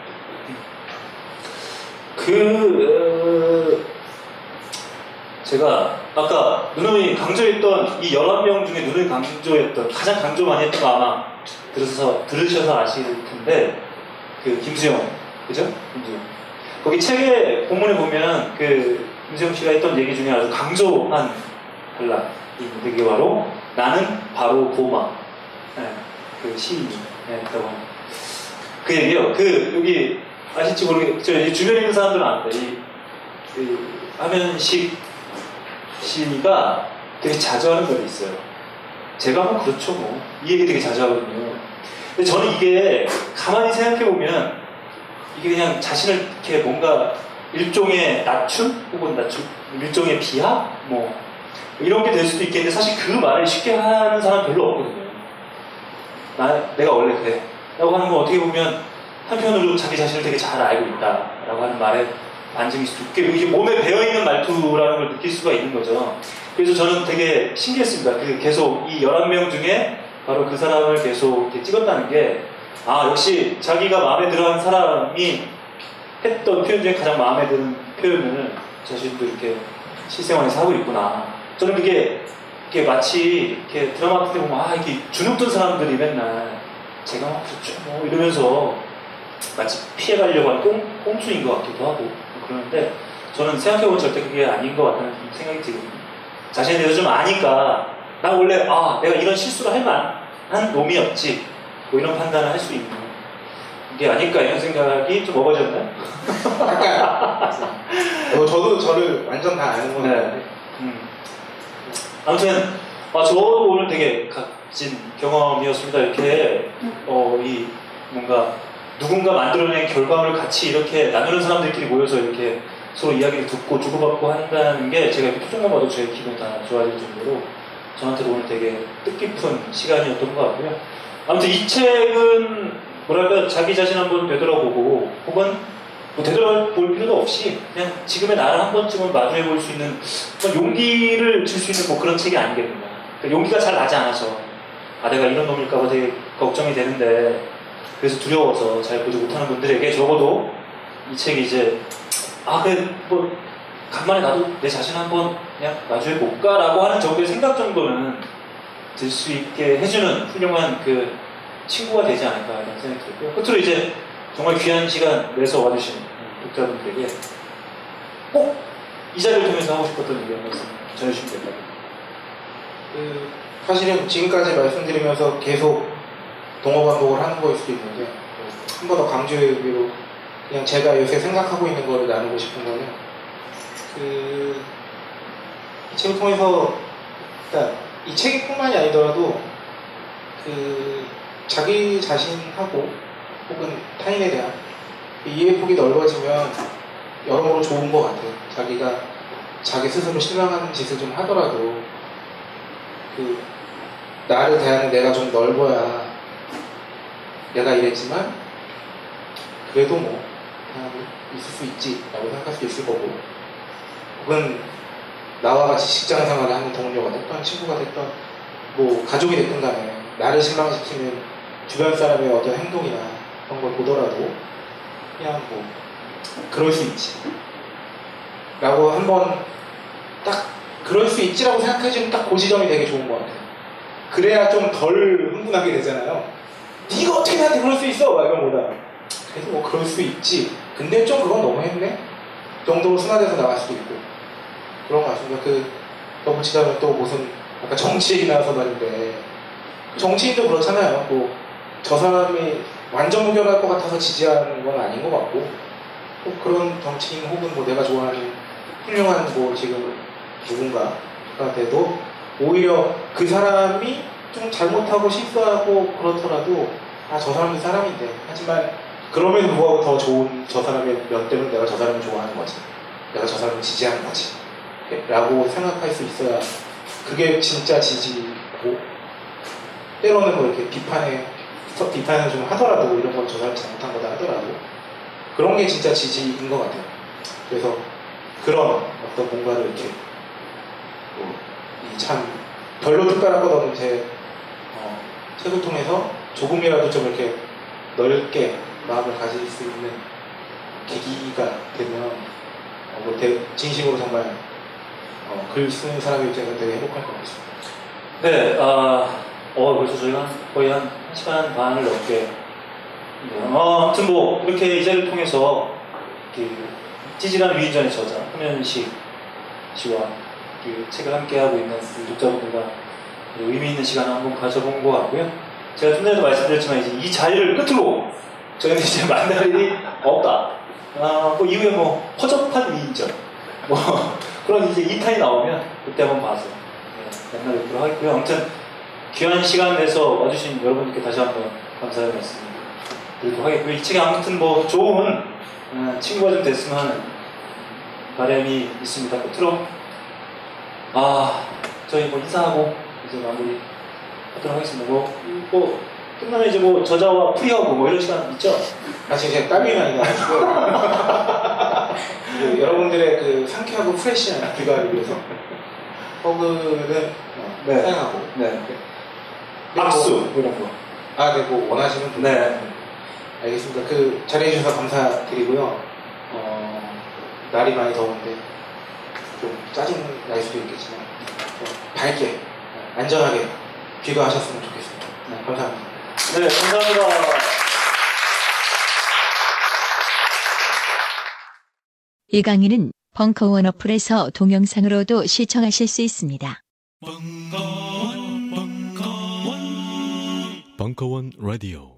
그, 어, 제가 아까 누누이 강조했던 이 11명 중에 누누이 강조했던 가장 강조 많이 했던 거 아마 들으셔서, 들으셔서 아실 텐데 그 김수영 그죠? 김수영. 거기 책의 본문에 보면 그 김수영 씨가 했던 얘기 중에 아주 강조한 단락이 그게 바로 나는 바로 고마. 네, 그 시인이 네, 그 얘기요. 그 여기 아실지 모르겠죠 이 주변에 있는 사람들은 아는데 이, 그 하면식 씨가 되게 자주 하는 글이 있어요. 제가 뭐 그렇죠 뭐. 이 얘기 되게 자주 하거든요. 근데 저는 이게 가만히 생각해 보면 이게 그냥 자신을 이렇게 뭔가 일종의 낮춤 혹은 낮춤 일종의 비하 뭐 이런 게 될 수도 있겠는데 사실 그 말을 쉽게 하는 사람 별로 없거든요. 나 내가 원래 그래. 라고 하는 건 어떻게 보면 한편으로 자기 자신을 되게 잘 알고 있다라고 하는 말에 반증이 두께 이게 몸에 배어 있는 말투라는 걸 느낄 수가 있는 거죠. 그래서 저는 되게 신기했습니다. 그 계속 이 11명 중에 바로 그 사람을 계속 찍었다는 게, 아, 역시 자기가 마음에 들어 한 사람이 했던 표현 중에 가장 마음에 드는 표현을 자신도 이렇게 실생활에서 하고 있구나. 저는 그게, 이게 마치 이렇게 드라마 같은 데 보면, 아, 이렇게 주눅든 사람들이 맨날 제가 막 그렇죠. 뭐 이러면서 마치 피해가려고 하는 꼼, 꼼수인 것 같기도 하고 그러는데 저는 생각해보면 절대 그게 아닌 것 같다는 생각이 들거든요. 자신에 대해서 좀 아니까 나 원래 아 내가 이런 실수를 할 만한 놈이었지 뭐 이런 판단을 할 수 있는 게 아닐까 이런 생각이 좀 어거졌나요? 어, 저도 저를 완전 다 아는 건데 네. 음. 아무튼 아, 저도 오늘 되게 값진 경험이었습니다. 이렇게 어, 이 뭔가 누군가 만들어낸 결과물을 같이 이렇게 나누는 사람들끼리 모여서 이렇게 서로 이야기를 듣고 주고받고 한다는 게 제가 이렇게 표정만 봐도 제 기분이 다 좋아질 정도로 저한테도 오늘 되게 뜻깊은 시간이었던 것 같고요. 아무튼 이 책은 뭐랄까 자기 자신 한번 되돌아보고 혹은 뭐 되돌아볼 필요도 없이 그냥 지금의 나를 한 번쯤은 마주해 볼 수 있는 용기를 줄 수 있는 뭐 그런 책이 아니겠는가. 그러니까 용기가 잘 나지 않아서 아 내가 이런 놈일까 봐 되게 걱정이 되는데 그래서 두려워서 잘 보지 못하는 분들에게 적어도 이 책이 이제 아 그래 뭐 간만에 나도 내 자신 한번 그냥 마주해 볼까라고 하는 정도의 생각 정도는 들 수 있게 해주는 훌륭한 그 친구가 되지 않을까 이런 생각이 들고요. 끝으로 이제 정말 귀한 시간 내서 와주신 독자분들에게 꼭 이 자리를 통해서 하고 싶었던 얘기 한 말씀 전해주시면 될까요? 그 사실은 지금까지 말씀드리면서 계속 동어 반복을 하는 거일 수도 있는데 한 번 더 강조의 의미로 그냥 제가 요새 생각하고 있는 거를 나누고 싶은 거는 그 이 책을 통해서 그러니까 이 책뿐만이 아니더라도 그 자기 자신하고 혹은 타인에 대한 이해 폭이 넓어지면 여러모로 좋은 것 같아요. 자기가 자기 스스로 실망하는 짓을 좀 하더라도 그 나를 대하는 내가 좀 넓어야 내가 이랬지만 그래도 뭐 있을 수 있지라고 생각할 수 있을 거고. 혹은 나와 같이 직장 생활을 하는 동료가 됐던 친구가 됐던 뭐 가족이 됐든 간에 나를 실망시키는 주변 사람의 어떤 행동이나 그런 걸 보더라도 그냥 뭐 그럴 수 있지 라고 한번 딱 그럴 수 있지라고 생각해주는 딱그 지점이 되게 좋은 것 같아요. 그래야 좀 덜 흥분하게 되잖아요 네가 어떻게 나한테 그럴 수 있어? 막 이런 거보다. 그래도 뭐 그럴 수 있지. 근데 좀 그건 너무했네 정도로 순화돼서 나갈 수도 있고. 그런 것 같습니다. 그 너무 지나면 또 무슨 아까 정치 얘기 나와서 말인데. 정치인도 그렇잖아요. 뭐 저 사람이 완전 무결할 것 같아서 지지하는 건 아닌 것 같고. 또 그런 정치인 혹은 뭐 내가 좋아하는 훌륭한 뭐 지금 누군가가 돼도 오히려 그 사람이 좀 잘못하고 실수하고 그렇더라도 아 저 사람이 사람인데. 하지만 그럼에도 불구하고 더 좋은 저 사람의 면 때문에 내가 저 사람을 좋아하는 거지. 내가 저 사람을 지지하는 거지. 라고 생각할 수 있어야 그게 진짜 지지고 때로는 뭐 이렇게 비판에 비판을 좀 하더라도 이런 건 저 사람이 잘못한 거다 하더라도 그런 게 진짜 지지인 것 같아요. 그래서 그런 어떤 뭔가를 이렇게 참 별로 특별한 것 없는 제 어, 책을 통해서 조금이라도 좀 이렇게 넓게 마음을 가질 수 있는 계기가 되면 어, 뭐 대, 진심으로 정말 어, 글 쓰는 사람의 입장에서 되게 행복할 것 같습니다. 네, 아, 어, 벌써 저희가 거의 한 1시간 반을 넘게. 어, 아무튼 뭐, 이렇게 이 자리를 통해서, 그, 찌질한 위인전의 저자, 홍현식 씨와 그 책을 함께 하고 있는 우리 독자분들과 의미 있는 시간을 한번 가져본 것 같고요. 제가 좀 전에도 말씀드렸지만, 이제 이 자리를 끝으로 저희는 이제 [laughs] 만날 일이 없다. 아, 뭐, 이후에 뭐, 허접한 위인전. 뭐, [laughs] 그런 이제 2탄이 나오면 그때 한번 봐서 네, 만나 뵙도록 하겠고요. 아무튼 귀한 시간 내서 와주신 여러분들께 다시 한번 감사의 말씀 드리도록 하겠고요. 이 책이 아무튼 뭐 좋은 어, 친구가 좀 됐으면 하는 바람이 있습니다. 끝으로 아 저희 뭐 인사하고 이제 마무리 하도록 하겠습니다. 뭐, 뭐 끝나면 이제 뭐 저자와 프리하고 뭐 이런 시간 있죠? 아 지금 제가 땀이 많이 나가지고 그 [laughs] 여러분들의 그 상쾌하고 프레시한 귀가를 위해서 허그는 어, 네. 사용하고 네. 박수 뭐 이런 거. 아, 네, 뭐 원하시는 분. 네. 알겠습니다. 그 자리해주셔서 감사드리고요. 어, 날이 많이 더운데 좀 짜증 날 수도 있겠지만 좀 밝게 안전하게 귀가하셨으면 좋겠습니다. 네, 감사합니다. 네, 감사합니다. 이 강의는 벙커원 어플에서 동영상으로도 시청하실 수 있습니다. 벙커원 라디오